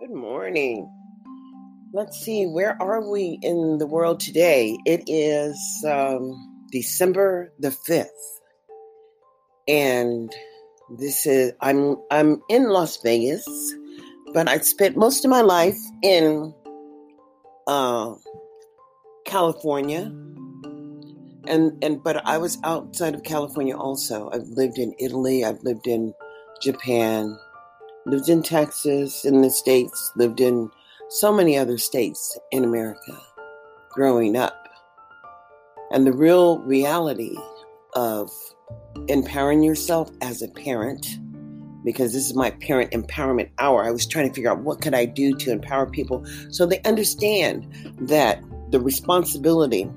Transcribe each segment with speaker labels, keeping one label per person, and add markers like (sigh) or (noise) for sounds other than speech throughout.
Speaker 1: Good morning. Let's see, where are we in the world today? It is um, December the 5th. And this is I'm I'm in Las Vegas, but I spent most of my life in uh, California. And and but I was outside of California also. I've lived in Italy, I've lived in Japan, lived in Texas, in the States, lived in so many other states in America growing up. And the real reality of empowering yourself as a parent, because this is my parent empowerment hour, I was trying to figure out what could I do to empower people so they understand that the responsibility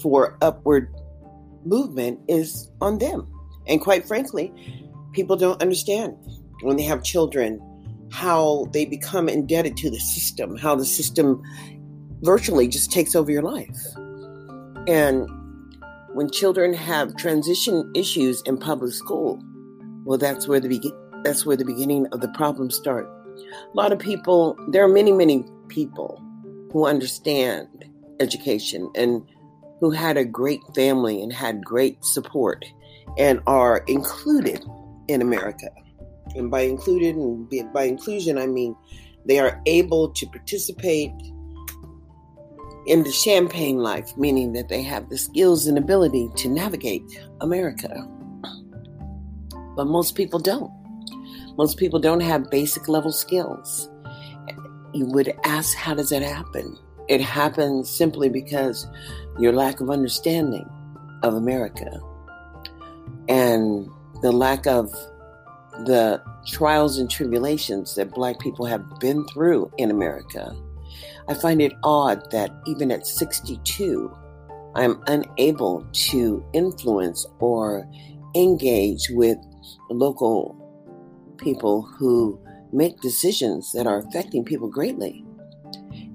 Speaker 1: for upward movement is on them. And quite frankly, people don't understand when they have children, how they become indebted to the system, how the system virtually just takes over your life. And when children have transition issues in public school, well, that's where the be- that's where the beginning of the problems start. A lot of people, there are many, many people who understand education and who had a great family and had great support and are included in America and by included and by inclusion, I mean they are able to participate in the champagne life, meaning that they have the skills and ability to navigate America. But most people don't. Most people don't have basic level skills. You would ask, how does that happen? It happens simply because your lack of understanding of America and the lack of the trials and tribulations that Black people have been through in America, I find it odd that even at 62, I'm unable to influence or engage with local people who make decisions that are affecting people greatly.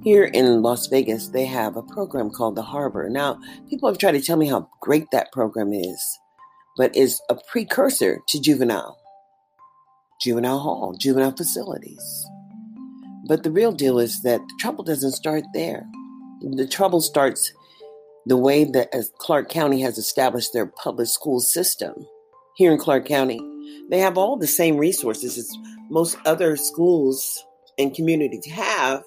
Speaker 1: Here in Las Vegas, they have a program called The Harbor. Now, people have tried to tell me how great that program is, but is a precursor to juvenile juvenile hall, juvenile facilities. But the real deal is that the trouble doesn't start there. The trouble starts the way that Clark County has established their public school system here in Clark County. They have all the same resources as most other schools and communities have.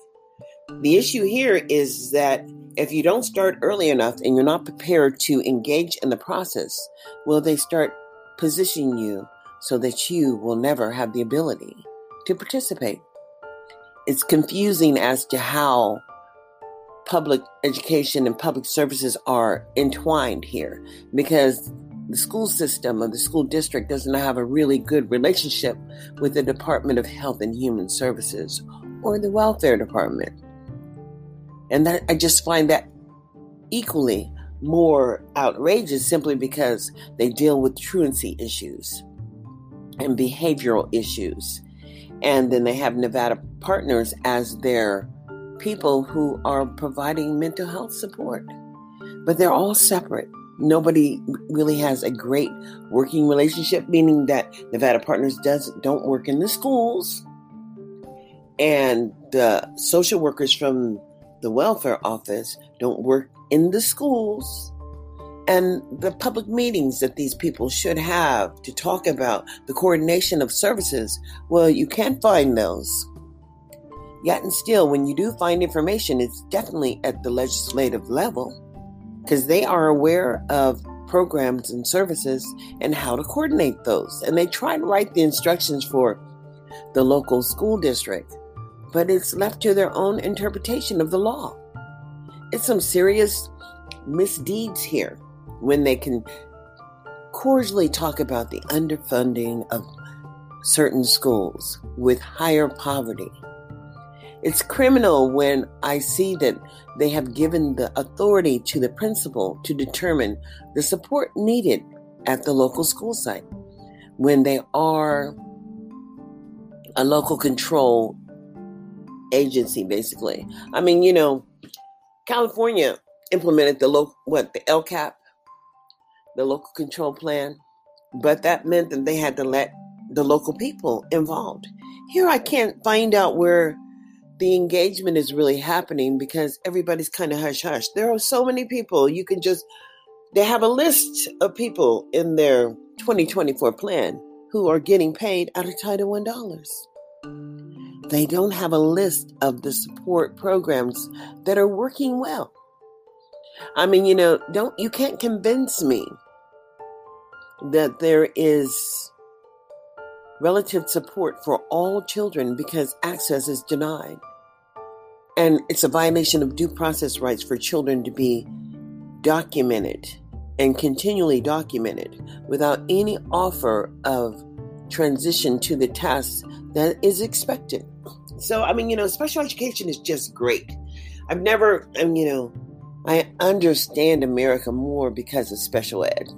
Speaker 1: The issue here is that if you don't start early enough and you're not prepared to engage in the process, will they start positioning you so that you will never have the ability to participate. It's confusing as to how public education and public services are entwined here because the school system or the school district doesn't have a really good relationship with the Department of Health and Human Services or the Welfare Department. And that I just find that equally more outrageous simply because they deal with truancy issues and behavioral issues. And then they have Nevada Partners as their people who are providing mental health support. But they're all separate. Nobody really has a great working relationship, meaning that Nevada Partners does don't work in the schools. And the social workers from the welfare office don't work in the schools and the public meetings that these people should have to talk about the coordination of services, well, you can't find those. Yet and still, when you do find information, it's definitely at the legislative level because they are aware of programs and services and how to coordinate those. And they try to write the instructions for the local school district, but it's left to their own interpretation of the law. It's some serious misdeeds here when they can cordially talk about the underfunding of certain schools with higher poverty. It's criminal when I see that they have given the authority to the principal to determine the support needed at the local school site when they are a local control agency, basically. I mean, you know, California implemented the local what the LCAP the local control plan, but that meant that they had to let the local people involved. Here I can't find out where the engagement is really happening because everybody's kind of hush hush. There are so many people you can just they have a list of people in their 2024 plan who are getting paid out of Title I dollars. They don't have a list of the support programs that are working well. I mean, you know, don't you can't convince me that there is relative support for all children because access is denied. And it's a violation of due process rights for children to be documented and continually documented without any offer of transition to the tasks that is expected. So, I mean, you know, special education is just great. I've never, I mean, you know, I understand America more because of special ed.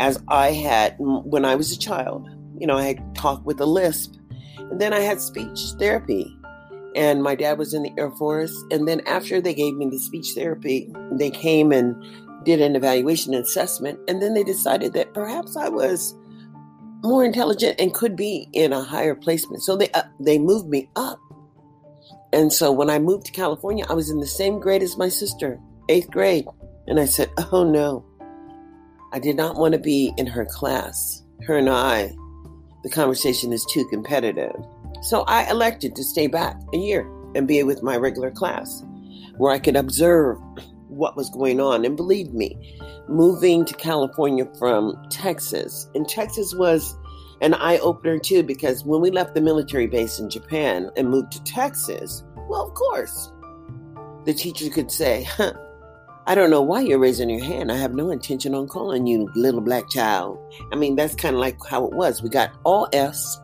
Speaker 1: As I had when I was a child, you know, I had talked with a lisp, and then I had speech therapy. And my dad was in the Air Force. And then after they gave me the speech therapy, they came and did an evaluation assessment. And then they decided that perhaps I was more intelligent and could be in a higher placement. So they uh, they moved me up. And so when I moved to California, I was in the same grade as my sister, eighth grade. And I said, "Oh no, I did not want to be in her class. Her and I, the conversation is too competitive." So I elected to stay back a year and be with my regular class, where I could observe what was going on. And believe me, moving to California from Texas, and Texas was an eye opener too, because when we left the military base in Japan and moved to Texas, well, of course, the teacher could say, huh, I don't know why you're raising your hand. I have no intention on calling you little black child. I mean, that's kind of like how it was. We got all F's,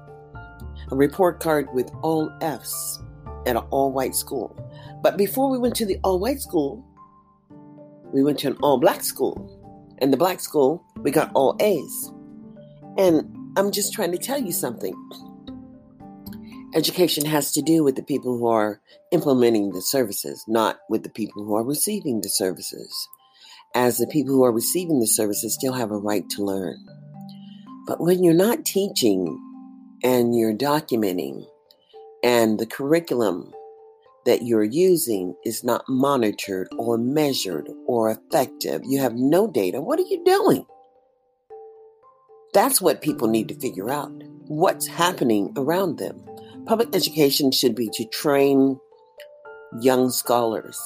Speaker 1: a report card with all F's at an all white school. But before we went to the all white school, we went to an all black school. And the black school, we got all A's. And I'm just trying to tell you something. Education has to do with the people who are implementing the services, not with the people who are receiving the services. As the people who are receiving the services still have a right to learn. But when you're not teaching and you're documenting, and the curriculum that you're using is not monitored or measured or effective, you have no data, what are you doing? That's what people need to figure out. What's happening around them? Public education should be to train young scholars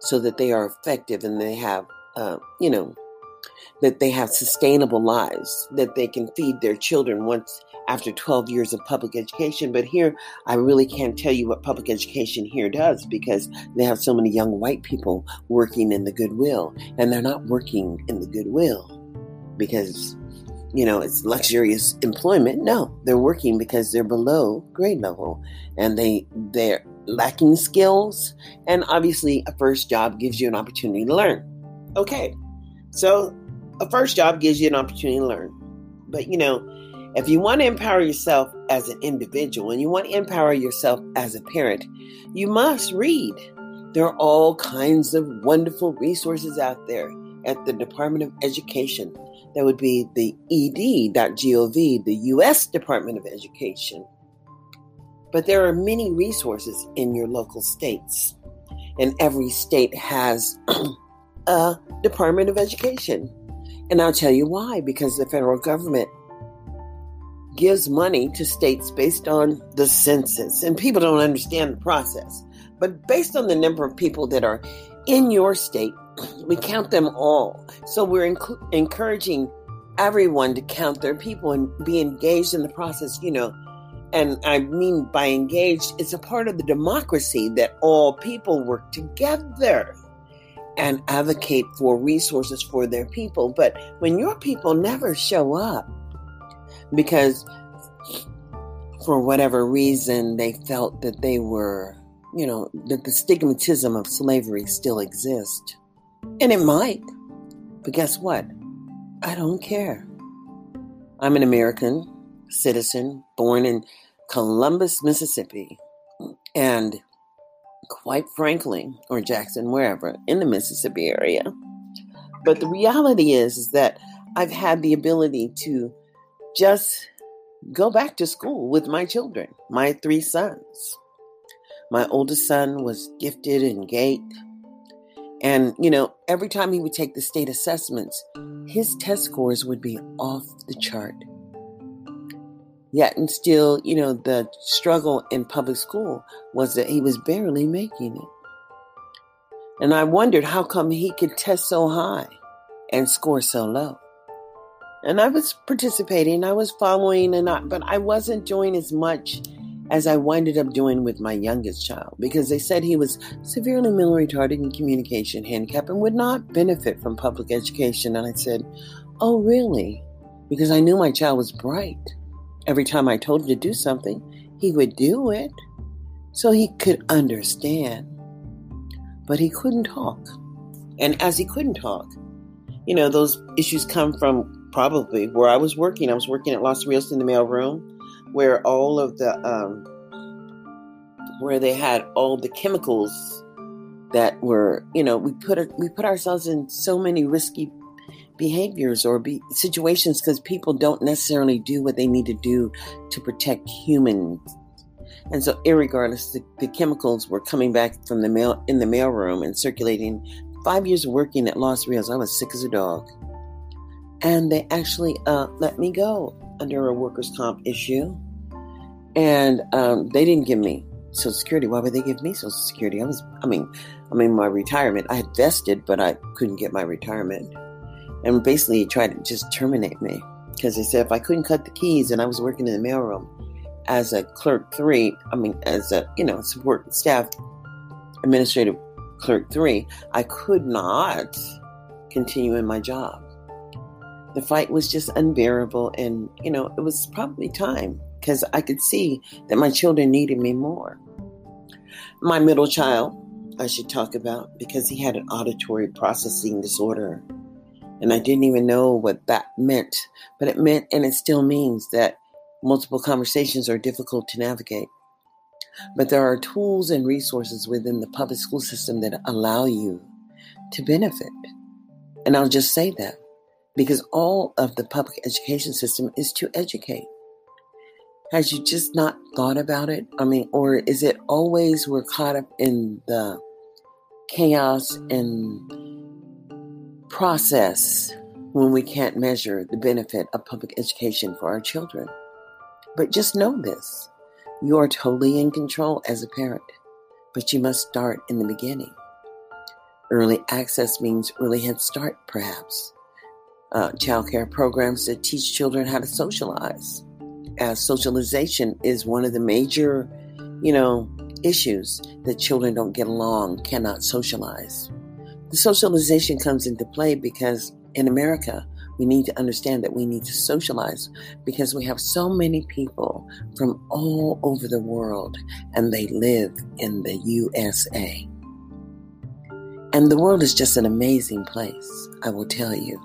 Speaker 1: so that they are effective and they have, uh, you know, that they have sustainable lives, that they can feed their children once after 12 years of public education. But here, I really can't tell you what public education here does because they have so many young white people working in the goodwill, and they're not working in the goodwill because you know it's luxurious employment no they're working because they're below grade level and they they're lacking skills and obviously a first job gives you an opportunity to learn okay so a first job gives you an opportunity to learn but you know if you want to empower yourself as an individual and you want to empower yourself as a parent, you must read. There are all kinds of wonderful resources out there at the Department of Education. That would be the ed.gov, the U.S. Department of Education. But there are many resources in your local states, and every state has (clears throat) a Department of Education. And I'll tell you why because the federal government gives money to states based on the census, and people don't understand the process. But based on the number of people that are in your state, we count them all. So we're inc- encouraging everyone to count their people and be engaged in the process, you know. And I mean by engaged, it's a part of the democracy that all people work together and advocate for resources for their people. But when your people never show up, because for whatever reason they felt that they were, you know, that the stigmatism of slavery still exists. And it might. But guess what? I don't care. I'm an American citizen born in Columbus, Mississippi. And quite frankly, or Jackson, wherever, in the Mississippi area. But the reality is, is that I've had the ability to just go back to school with my children, my three sons. My oldest son was gifted in GATE. And, you know, every time he would take the state assessments, his test scores would be off the chart. Yet, and still, you know, the struggle in public school was that he was barely making it. And I wondered how come he could test so high and score so low. And I was participating, I was following, and I, but I wasn't doing as much as I winded up doing with my youngest child because they said he was severely mentally retarded and communication handicapped and would not benefit from public education. And I said, Oh, really? Because I knew my child was bright. Every time I told him to do something, he would do it so he could understand. But he couldn't talk. And as he couldn't talk, you know, those issues come from probably where I was working. I was working at Los Rios in the mailroom where all of the um, where they had all the chemicals that were you know we put we put ourselves in so many risky behaviors or be, situations because people don't necessarily do what they need to do to protect humans. And so irregardless the, the chemicals were coming back from the mail in the mailroom and circulating. Five years of working at los rios i was sick as a dog. And they actually uh, let me go under a workers' comp issue, and um, they didn't give me Social Security. Why would they give me Social Security? I was, I mean, I mean, my retirement. I had vested, but I couldn't get my retirement, and basically tried to just terminate me because they said if I couldn't cut the keys, and I was working in the mailroom as a clerk three. I mean, as a you know support staff administrative clerk three, I could not continue in my job the fight was just unbearable. And, you know, it was probably time because I could see that my children needed me more. My middle child, I should talk about because he had an auditory processing disorder. And I didn't even know what that meant. But it meant, and it still means, that multiple conversations are difficult to navigate. But there are tools and resources within the public school system that allow you to benefit. And I'll just say that because all of the public education system is to educate. Has you just not thought about it? I mean, or is it always we're caught up in the chaos and process when we can't measure the benefit of public education for our children? But just know this you are totally in control as a parent, but you must start in the beginning. Early access means early head start, perhaps uh, child care programs that teach children how to socialize, as socialization is one of the major, you know, issues that children don't get along, cannot socialize. The socialization comes into play because in America, we need to understand that we need to socialize because we have so many people from all over the world and they live in the USA. And the world is just an amazing place, I will tell you.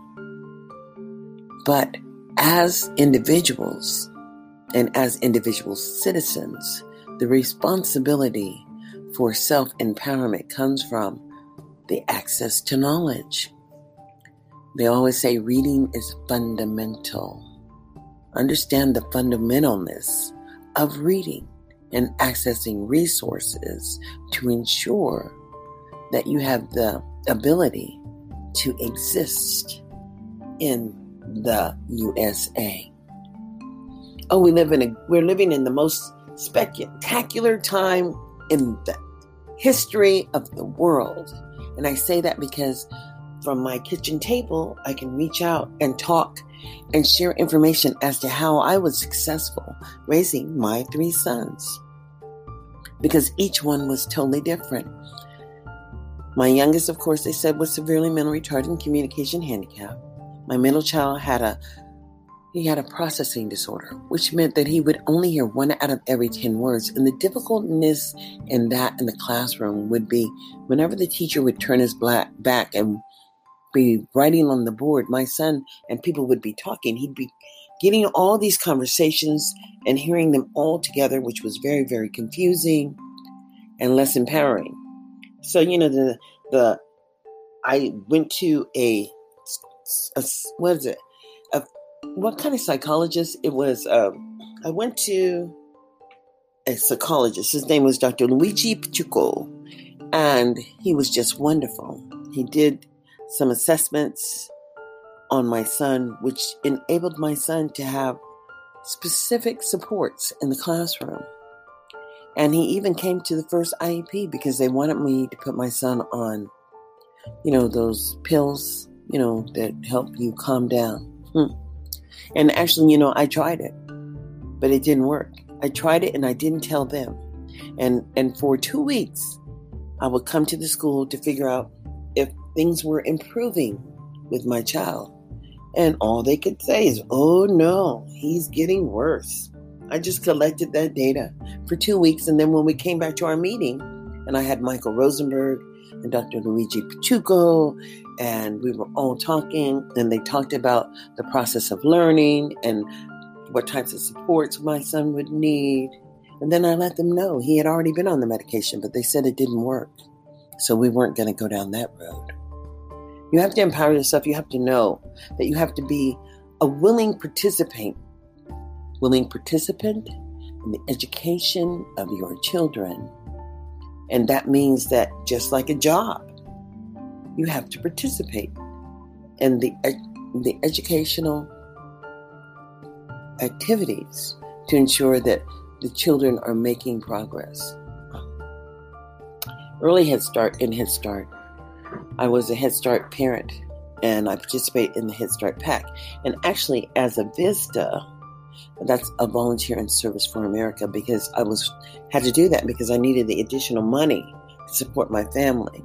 Speaker 1: But as individuals and as individual citizens, the responsibility for self empowerment comes from the access to knowledge. They always say reading is fundamental. Understand the fundamentalness of reading and accessing resources to ensure that you have the ability to exist in the USA. Oh, we live in a we're living in the most spectacular time in the history of the world. And I say that because from my kitchen table, I can reach out and talk and share information as to how I was successful raising my three sons. Because each one was totally different. My youngest, of course, they said was severely mentally retarded and communication handicap. My middle child had a he had a processing disorder, which meant that he would only hear one out of every 10 words. And the difficultness in that in the classroom would be whenever the teacher would turn his black back and be writing on the board, my son and people would be talking. He'd be getting all these conversations and hearing them all together, which was very, very confusing and less empowering. So, you know, the, the, I went to a a, what is it? A, what kind of psychologist? It was. Um, I went to. a psychologist. His name was Dr. Luigi Pachuco, and he was just wonderful. He did some assessments on my son, which enabled my son to have specific supports in the classroom. And he even came to the first IEP because they wanted me to put my son on, you know, those pills, you know, that help you calm down. Hmm. And actually, you know, I tried it, but it didn't work. I tried it and I didn't tell them. And and for two weeks, I would come to the school to figure out if things were improving with my child. And all they could say is, oh no, he's getting worse. I just collected that data for two weeks. And then when we came back to our meeting, and I had Michael Rosenberg and Dr. Luigi Pachuco, and we were all talking, and they talked about the process of learning and what types of supports my son would need. And then I let them know he had already been on the medication, but they said it didn't work. So we weren't going to go down that road. You have to empower yourself. You have to know that you have to be a willing participant, willing participant in the education of your children. And that means that just like a job, you have to participate in the, the educational activities to ensure that the children are making progress. Early Head Start and Head Start I was a Head Start parent and I participate in the Head Start Pack. And actually, as a VISTA, that's a volunteer in service for America because I was had to do that because I needed the additional money to support my family.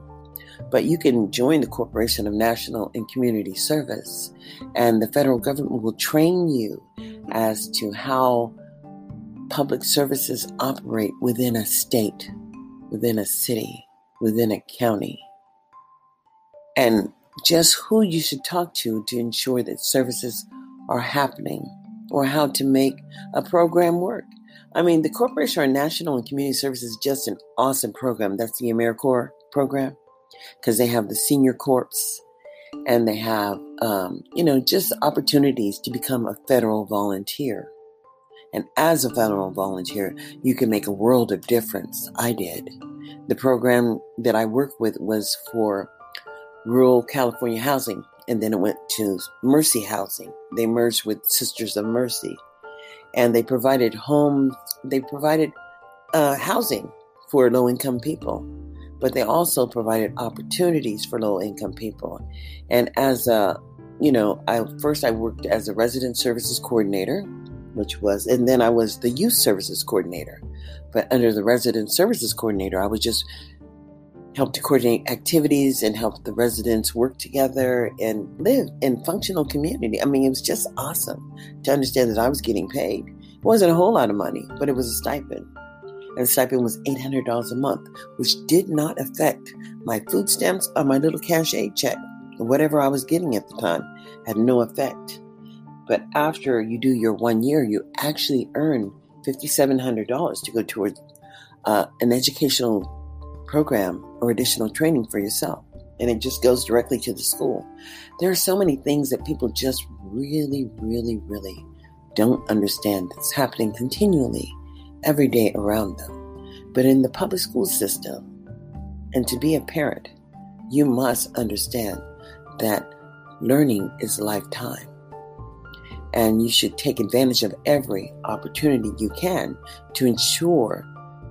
Speaker 1: But you can join the Corporation of National and Community Service, and the federal government will train you as to how public services operate within a state, within a city, within a county and just who you should talk to to ensure that services are happening or how to make a program work. I mean, the Corporation on National and Community Services is just an awesome program. That's the AmeriCorps program because they have the senior corps and they have, um, you know, just opportunities to become a federal volunteer. And as a federal volunteer, you can make a world of difference. I did. The program that I work with was for rural California housing, and then it went to Mercy Housing. They merged with Sisters of Mercy, and they provided homes. They provided uh, housing for low income people, but they also provided opportunities for low income people. And as a, you know, I first I worked as a resident services coordinator, which was, and then I was the youth services coordinator. But under the resident services coordinator, I was just help to coordinate activities and help the residents work together and live in functional community. I mean, it was just awesome to understand that I was getting paid. It wasn't a whole lot of money, but it was a stipend. And the stipend was $800 a month, which did not affect my food stamps or my little cash aid check. Whatever I was getting at the time had no effect. But after you do your one year, you actually earn $5,700 to go towards uh, an educational program or additional training for yourself. And it just goes directly to the school. There are so many things that people just really, really, really don't understand that's happening continually every day around them. But in the public school system, and to be a parent, you must understand that learning is lifetime. And you should take advantage of every opportunity you can to ensure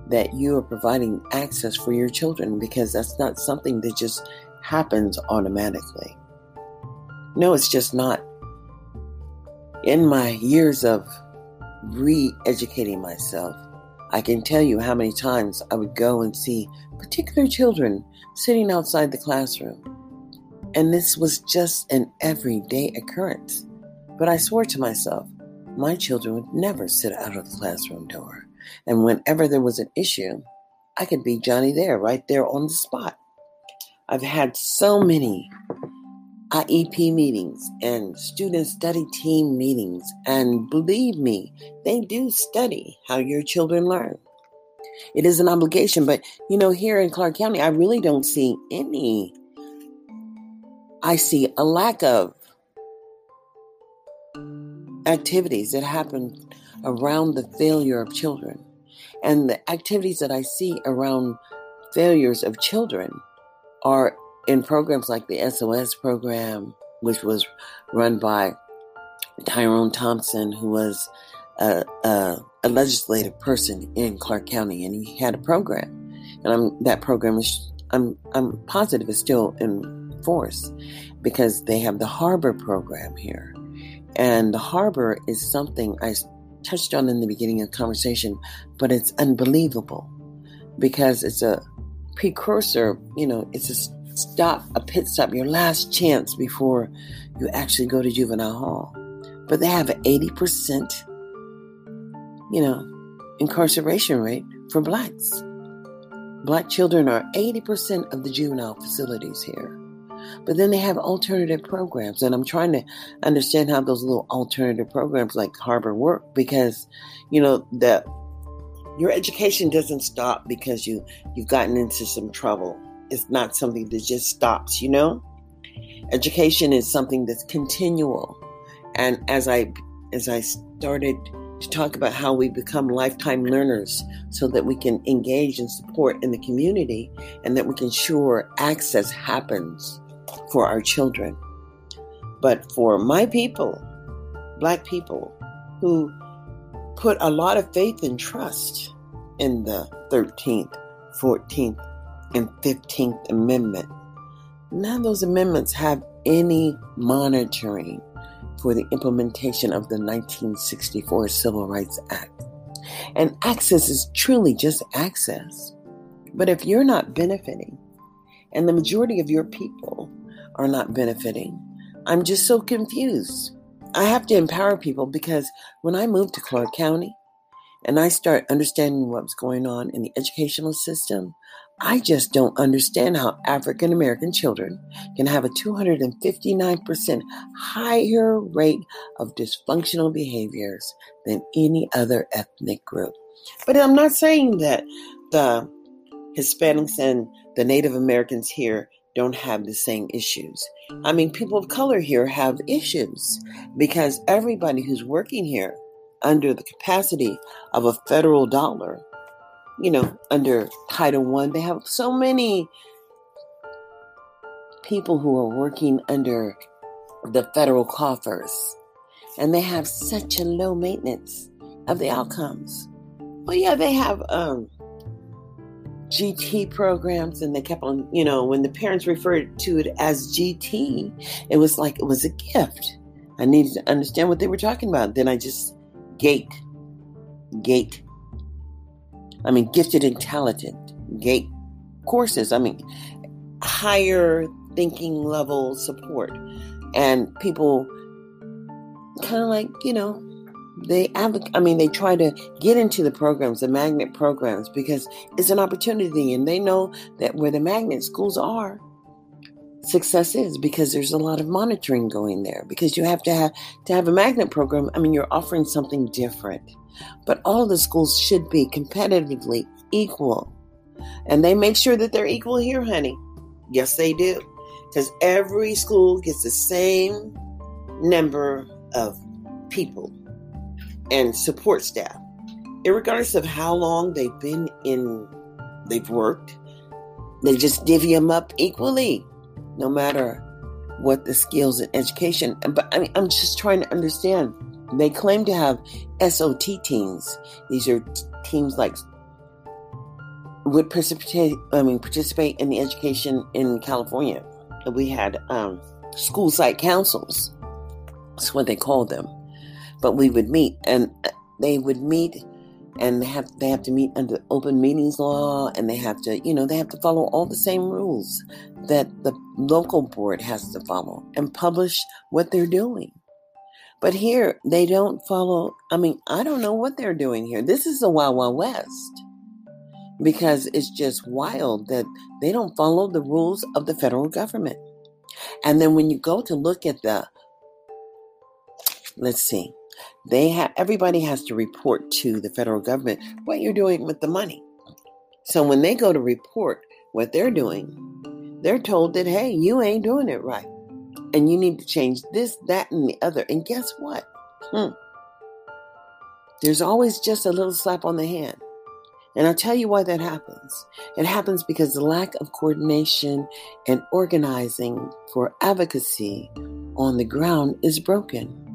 Speaker 1: that you are providing access for your children because that's not something that just happens automatically. No, it's just not. In my years of re educating myself, I can tell you how many times I would go and see particular children sitting outside the classroom. And this was just an everyday occurrence. But I swore to myself, my children would never sit out of the classroom door. And whenever there was an issue, I could be Johnny there, right there on the spot. I've had so many IEP meetings and student study team meetings, and believe me, they do study how your children learn. It is an obligation, but you know, here in Clark County, I really don't see any. I see a lack of activities that happen around the failure of children. And the activities that I see around failures of children are in programs like the SOS program, which was run by Tyrone Thompson, who was a, a, a, legislative person in Clark County, and he had a program, and I'm, that program is I'm I'm positive is still in force because they have the harbor program here, and the harbor is something I touched on in the beginning of the conversation, but it's unbelievable because it's a precursor. You know, it's a stop, a pit stop, your last chance before you actually go to juvenile hall. But they have an 80%, you know, incarceration rate for blacks. Black children are 80% of the juvenile facilities here. But then they have alternative programs, and I'm trying to understand how those little alternative programs like Harbor work because, you know, the your education doesn't stop because you you've gotten into some trouble. It's not something that just stops, you know? Education is something that's continual. And as I as I started to talk about how we become lifetime learners so that we can engage and support in the community and that we can ensure access happens for our children. But for my people, black people, who put a lot of faith and trust in the 13th, 14th, and 15th Amendment, none of those amendments have any monitoring for the implementation of the 1964 Civil Rights Act. And access is truly just access. But if you're not benefiting, and the majority of your people are not benefiting, I'm just so confused. I have to empower people because when I moved to Clark County and I start understanding what's going on in the educational system, I just don't understand how African American children can have a 259% higher rate of dysfunctional behaviors than any other ethnic group. But I'm not saying that the Hispanics and the Native Americans here don't have the same issues. I mean, people of color here have issues because everybody who's working here under the capacity of a federal dollar you know, under Title One. They have so many people who are working under the federal coffers, and they have such a low maintenance of the outcomes. Well, yeah, they have um, GT programs, and they kept on, you know, when the parents referred to it as GT, it was like it was a gift. I needed to understand what they were talking about. Then I just gate, gate I mean, gifted and talented, gate courses. I mean, higher thinking level support. And people kind of like, you know, they advocate, I mean, they try to get into the programs, the magnet programs, because it's an opportunity and they know that where the magnet schools are, success is because there's a lot of monitoring going there because you have to have to have a magnet program i mean you're offering something different but all the schools should be competitively equal. And they make sure that they're equal here, honey. Yes, they do. Because every school gets the same number of people and support staff, regardless of how long they've been in, they've worked. They just divvy them up equally, no matter what the skills and education. But I mean, I'm just trying to understand they claim to have SOT teams. These are t- teams like would participate. I mean, participate in the education in California. We had um, school site councils. That's what they called them. But we would meet, and uh, they would meet, and they have they have to meet under open meetings law, and they have to, you know, they have to follow all the same rules that the local board has to follow and publish what they're doing. But here, they don't follow. I mean, I don't know what they're doing here. This is the Wild Wild West because it's just wild that they don't follow the rules of the federal government. And then when you go to look at the, let's see, they have everybody has to report to the federal government what you're doing with the money. So when they go to report what they're doing, they're told that hey, you ain't doing it right and you need to change this, that, and the other. And guess what? Hmm. There's always just a little slap on the hand. And I'll tell you why that happens. It happens because the lack of coordination and organizing for advocacy on the ground is broken.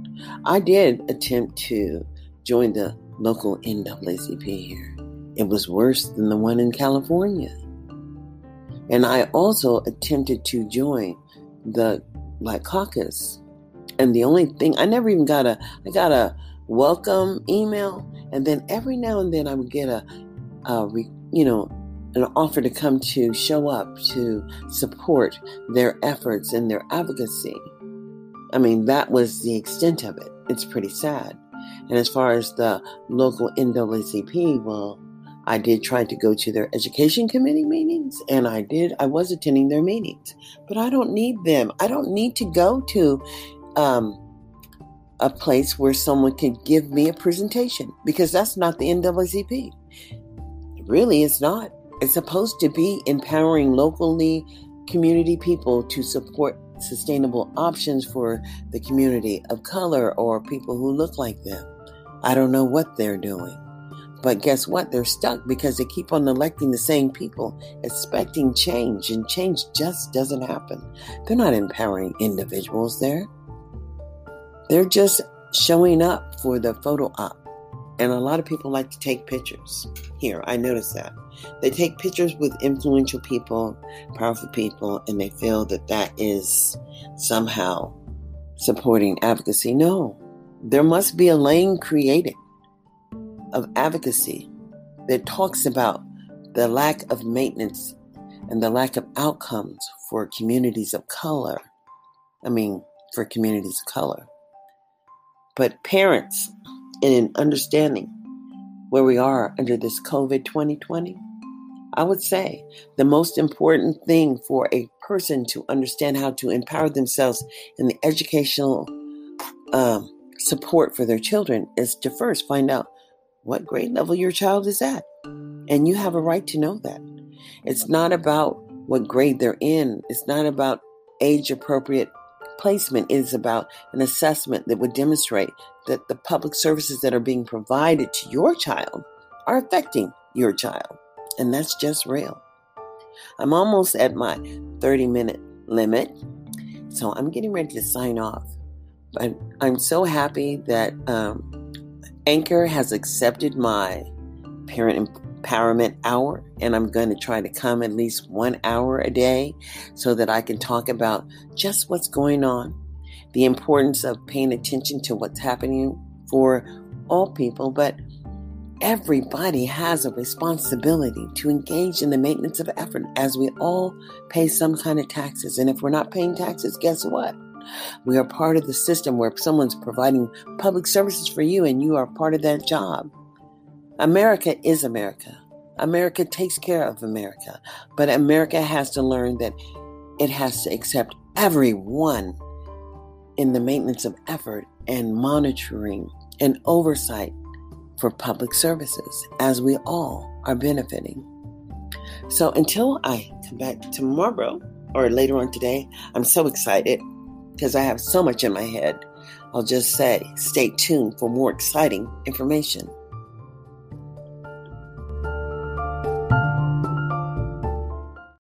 Speaker 1: I did attempt to join the local NAACP here. It was worse than the one in California. And I also attempted to join the Black Caucus. And the only thing I never even got a I got a welcome email, and then every now and then I would get a, a you know an offer to come to show up to support their efforts and their advocacy. I mean, that was the extent of it. It's pretty sad. And as far as the local NAACP, well, I did try to go to their education committee meetings and I did, I was attending their meetings, but I don't need them. I don't need to go to um, a place where someone can give me a presentation because that's not the NAACP. Really, it's not. It's supposed to be empowering locally community people to support sustainable options for the community of color or people who look like them. I don't know what they're doing. But guess what? They're stuck because they keep on electing the same people, expecting change, and change just doesn't happen. They're not empowering individuals there. They're just showing up for the photo op. And a lot of people like to take pictures. Here, I noticed that. They take pictures with influential people, powerful people, and they feel that that is somehow supporting advocacy. No, there must be a lane created of advocacy that talks about the lack of maintenance and the lack of outcomes for communities of color. I mean, for communities of color. But parents, in an understanding where we are under this COVID 2020, I would say the most important thing for a person to understand how to empower themselves in the educational um, support for their children is to first find out what grade level your child is at. And you have a right to know that. It's not about what grade they're in, it's not about age appropriate placement. Is about an assessment that would demonstrate that the public services that are being provided to your child are affecting your child. And that's just real. I'm almost at my 30 minute limit, so I'm getting ready to sign off. But I'm so happy that um, Anchor has accepted my parent empowerment hour, and I'm going to try to come at least one hour a day so that I can talk about just what's going on, the importance of paying attention to what's happening for all people, but everybody has a responsibility to engage in the maintenance of effort as we all pay some kind of taxes. And if we're not paying taxes, guess what? We are part of the system where someone's providing public services for you and you are part of that job. America is America. America takes care of America. But America has to learn that it has to accept everyone in the maintenance of effort and monitoring and oversight for public services as we all are benefiting. So until I come back tomorrow or later on today, I'm so excited because I have so much in my head. I'll just say stay tuned for more exciting information.